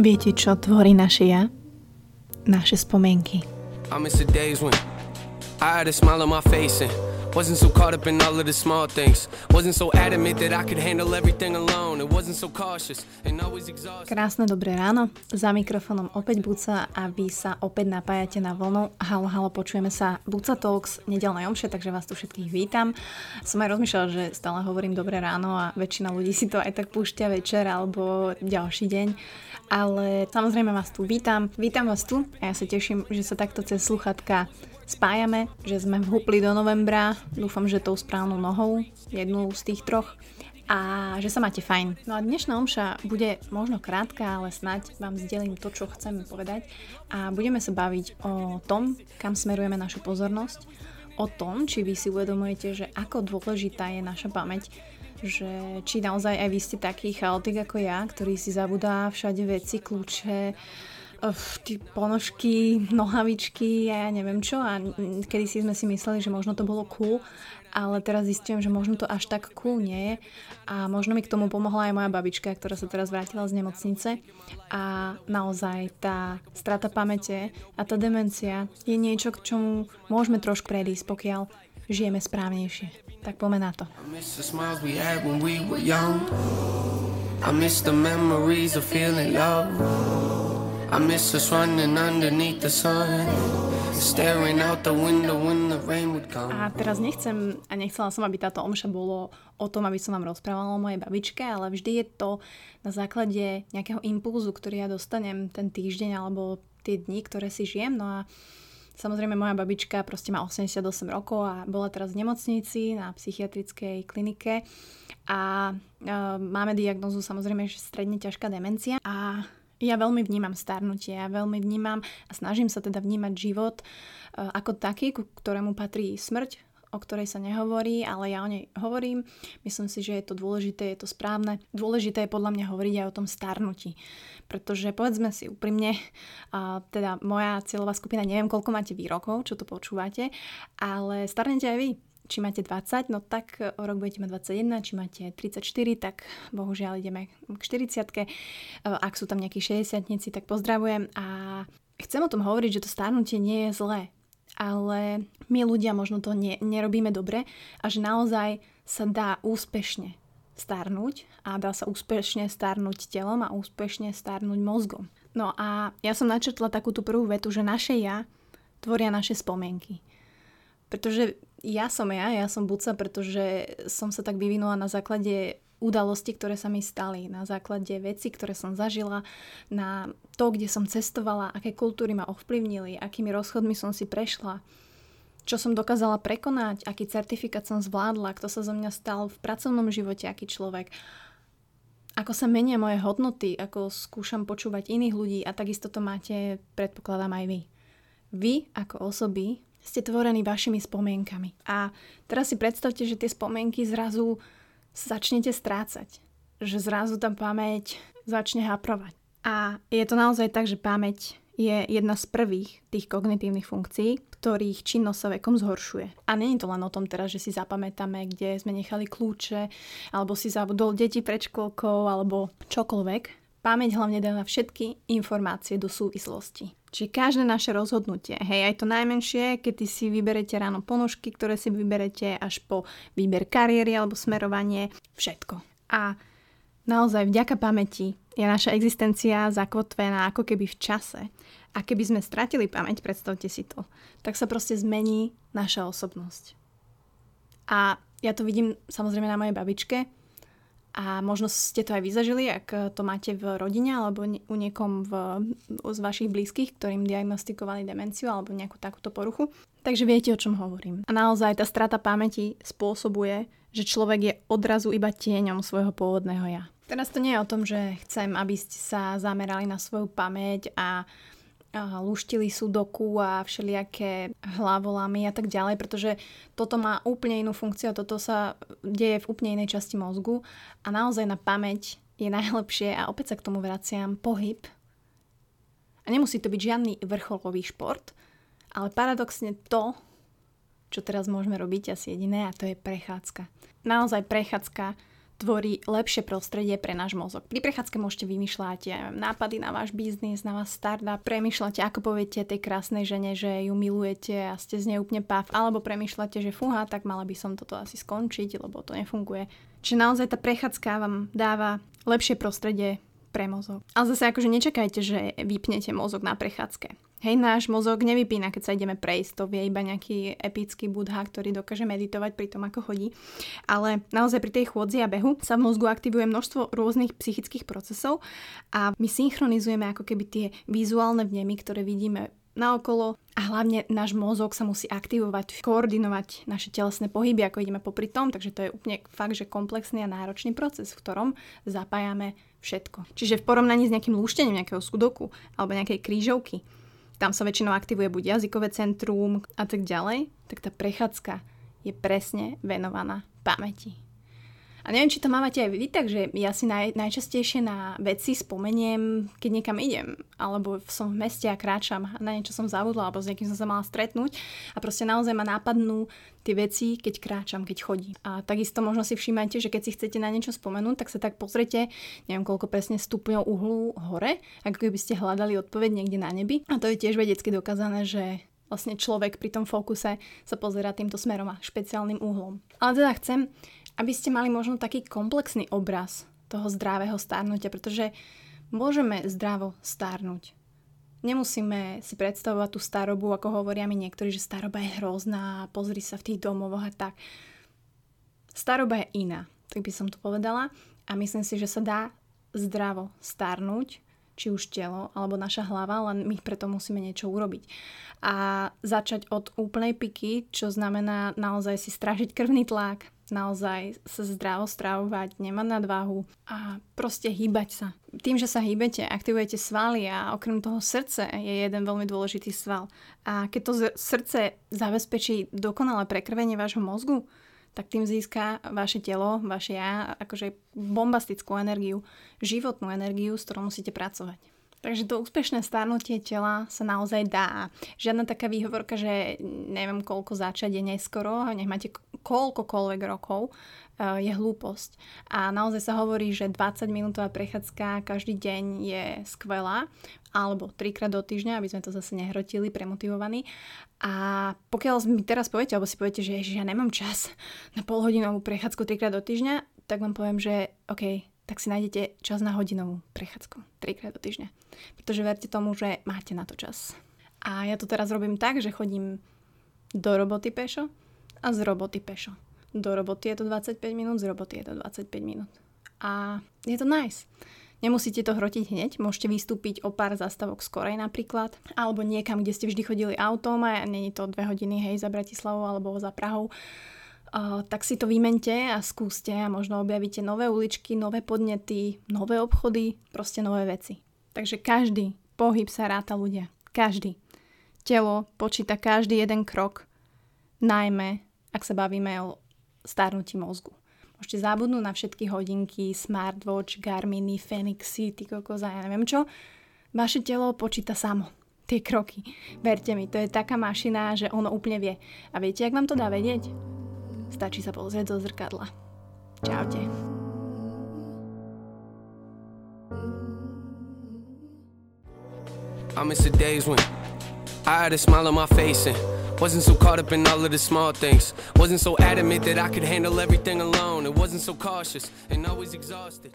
Viete, čo tvorí naše ja? Naše spomienky. I miss the days when I had a smile on my face and wasn't so caught up in all of the small things. Wasn't so adamant that I could handle everything alone. It wasn't so cautious and always exhausted. Krásne dobré ráno, za mikrofónom opäť Buca a vy sa opäť napájate na vlnu. Halo, halo, počujeme sa Buca Talks, nedelnej omše, takže vás tu všetkých vítam. Som aj rozmýšľala, že stále hovorím dobré ráno a väčšina ľudí si to aj tak púšťa večer alebo ďalší deň ale samozrejme vás tu vítam. Vítam vás tu a ja sa teším, že sa takto cez sluchatka spájame, že sme vhupli do novembra, dúfam, že tou správnou nohou, jednu z tých troch a že sa máte fajn. No a dnešná omša bude možno krátka, ale snáď vám zdelím to, čo chcem povedať a budeme sa baviť o tom, kam smerujeme našu pozornosť, o tom, či vy si uvedomujete, že ako dôležitá je naša pamäť že či naozaj aj vy ste taký chaotik ako ja, ktorý si zabudá všade veci, kľúče, tí ponožky, nohavičky a ja neviem čo. A kedy si sme si mysleli, že možno to bolo cool, ale teraz zistím, že možno to až tak cool nie je. A možno mi k tomu pomohla aj moja babička, ktorá sa teraz vrátila z nemocnice. A naozaj tá strata pamäte a tá demencia je niečo, k čomu môžeme trošku predísť, pokiaľ žijeme správnejšie. Tak poďme na to. I miss the memories of feeling love. I miss us running underneath the sun. A teraz nechcem a nechcela som, aby táto omša bolo o tom, aby som vám rozprávala o mojej babičke, ale vždy je to na základe nejakého impulzu, ktorý ja dostanem ten týždeň alebo tie dni, ktoré si žijem. No a Samozrejme, moja babička proste má 88 rokov a bola teraz v nemocnici na psychiatrickej klinike. A e, máme diagnozu samozrejme, že stredne ťažká demencia. A ja veľmi vnímam starnutie, ja veľmi vnímam a snažím sa teda vnímať život e, ako taký, ku ktorému patrí smrť, o ktorej sa nehovorí, ale ja o nej hovorím. Myslím si, že je to dôležité, je to správne. Dôležité je podľa mňa hovoriť aj o tom starnutí. Pretože povedzme si úprimne, a teda moja cieľová skupina, neviem koľko máte výrokov, čo to počúvate, ale starnete aj vy či máte 20, no tak o rok budete mať 21, či máte 34, tak bohužiaľ ideme k 40. Ak sú tam nejakí 60 tak pozdravujem a chcem o tom hovoriť, že to starnutie nie je zlé ale my ľudia možno to ne, nerobíme dobre a že naozaj sa dá úspešne starnúť a dá sa úspešne starnúť telom a úspešne starnúť mozgom. No a ja som načrtla takú tú prvú vetu, že naše ja tvoria naše spomienky. Pretože ja som ja, ja som buca, pretože som sa tak vyvinula na základe udalosti, ktoré sa mi stali, na základe veci, ktoré som zažila, na to, kde som cestovala, aké kultúry ma ovplyvnili, akými rozchodmi som si prešla, čo som dokázala prekonať, aký certifikát som zvládla, kto sa zo mňa stal v pracovnom živote, aký človek, ako sa menia moje hodnoty, ako skúšam počúvať iných ľudí a takisto to máte, predpokladám aj vy. Vy ako osoby ste tvorení vašimi spomienkami. A teraz si predstavte, že tie spomienky zrazu začnete strácať. Že zrazu tá pamäť začne haprovať. A je to naozaj tak, že pamäť je jedna z prvých tých kognitívnych funkcií, ktorých činnosť sa vekom zhoršuje. A je to len o tom teraz, že si zapamätáme, kde sme nechali kľúče, alebo si zabudol deti pred školkou, alebo čokoľvek. Pamäť hlavne dáva všetky informácie do súvislosti. Čiže každé naše rozhodnutie, hej, aj to najmenšie, keď si vyberete ráno ponožky, ktoré si vyberete až po výber kariéry alebo smerovanie, všetko. A naozaj vďaka pamäti je naša existencia zakotvená ako keby v čase. A keby sme stratili pamäť, predstavte si to, tak sa proste zmení naša osobnosť. A ja to vidím samozrejme na mojej babičke, a možno ste to aj vyzažili, ak to máte v rodine alebo u niekom v, z vašich blízkych, ktorým diagnostikovali demenciu alebo nejakú takúto poruchu. Takže viete, o čom hovorím. A naozaj tá strata pamäti spôsobuje, že človek je odrazu iba tieňom svojho pôvodného ja. Teraz to nie je o tom, že chcem, aby ste sa zamerali na svoju pamäť a luštili sudoku a všelijaké hlavolamy a tak ďalej, pretože toto má úplne inú funkciu a toto sa deje v úplne inej časti mozgu a naozaj na pamäť je najlepšie a opäť sa k tomu vraciam pohyb. A nemusí to byť žiadny vrcholový šport, ale paradoxne to, čo teraz môžeme robiť asi jediné a to je prechádzka. Naozaj prechádzka tvorí lepšie prostredie pre náš mozog. Pri prechádzke môžete vymýšľať neviem, nápady na váš biznis, na váš startup, premýšľate, ako poviete tej krásnej žene, že ju milujete a ste z nej úplne pav, alebo premýšľate, že fúha, tak mala by som toto asi skončiť, lebo to nefunguje. Čiže naozaj tá prechádzka vám dáva lepšie prostredie pre mozog. Ale zase akože nečakajte, že vypnete mozog na prechádzke. Hej, náš mozog nevypína, keď sa ideme prejsť, to vie iba nejaký epický budha, ktorý dokáže meditovať pri tom, ako chodí. Ale naozaj pri tej chôdzi a behu sa v mozgu aktivuje množstvo rôznych psychických procesov a my synchronizujeme ako keby tie vizuálne vnemy, ktoré vidíme naokolo a hlavne náš mozog sa musí aktivovať, koordinovať naše telesné pohyby, ako ideme popri tom, takže to je úplne fakt, že komplexný a náročný proces, v ktorom zapájame všetko. Čiže v porovnaní s nejakým lúštením nejakého sudoku alebo nejakej krížovky, tam sa väčšinou aktivuje buď jazykové centrum a tak ďalej, tak tá prechádzka je presne venovaná pamäti. A neviem, či to mávate aj vy, takže ja si naj, najčastejšie na veci spomeniem, keď niekam idem, alebo som v meste a kráčam a na niečo som zabudla, alebo s niekým som sa mala stretnúť a proste naozaj ma nápadnú tie veci, keď kráčam, keď chodím. A takisto možno si všímajte, že keď si chcete na niečo spomenúť, tak sa tak pozrite, neviem koľko presne stupňov uhlu hore, ako keby ste hľadali odpoveď niekde na nebi. A to je tiež vedecky dokázané, že vlastne človek pri tom fokuse sa pozera týmto smerom a špeciálnym uhlom. Ale teda chcem, aby ste mali možno taký komplexný obraz toho zdravého starnutia, pretože môžeme zdravo starnúť. Nemusíme si predstavovať tú starobu, ako hovoria mi niektorí, že staroba je hrozná, pozri sa v tých domovoch a tak. Staroba je iná, tak by som to povedala. A myslím si, že sa dá zdravo starnúť, či už telo alebo naša hlava, len my preto musíme niečo urobiť. A začať od úplnej piky, čo znamená naozaj si stražiť krvný tlak, naozaj sa zdravo stravovať, nemať nadváhu a proste hýbať sa. Tým, že sa hýbete, aktivujete svaly a okrem toho srdce je jeden veľmi dôležitý sval. A keď to srdce zabezpečí dokonalé prekrvenie vášho mozgu, tak tým získa vaše telo, vaše ja, akože bombastickú energiu, životnú energiu, s ktorou musíte pracovať. Takže to úspešné starnutie tela sa naozaj dá. Žiadna taká výhovorka, že neviem koľko začať je neskoro, nech máte koľkokoľvek rokov, eh, je hlúposť. A naozaj sa hovorí, že 20 minútová prechádzka každý deň je skvelá, alebo trikrát do týždňa, aby sme to zase nehrotili, premotivovaní. A pokiaľ mi teraz poviete, alebo si poviete, že ježiš, ja nemám čas na polhodinovú prechádzku trikrát do týždňa, tak vám poviem, že OK, tak si nájdete čas na hodinovú prechádzku trikrát do týždňa. Pretože verte tomu, že máte na to čas. A ja to teraz robím tak, že chodím do roboty pešo a z roboty pešo. Do roboty je to 25 minút, z roboty je to 25 minút. A je to nice. Nemusíte to hrotiť hneď, môžete vystúpiť o pár zastavok skorej napríklad, alebo niekam, kde ste vždy chodili autom a není to dve hodiny, hej, za Bratislavou alebo za Prahou Uh, tak si to vymente a skúste a možno objavíte nové uličky, nové podnety, nové obchody, proste nové veci. Takže každý pohyb sa ráta ľudia. Každý. Telo počíta každý jeden krok, najmä ak sa bavíme o starnutí mozgu. Môžete zabudnúť na všetky hodinky, smartwatch, Garminy, Fenixy, ty kokos ja neviem čo. Vaše telo počíta samo tie kroky. Verte mi, to je taká mašina, že ono úplne vie. A viete, jak vám to dá vedieť? Stačí sa pozrieť do zrkadla. Čaute. I miss the days when I had a smile on my face and wasn't so caught up in all of the small things. Wasn't so adamant that I could handle everything alone. It wasn't so cautious and always exhausted.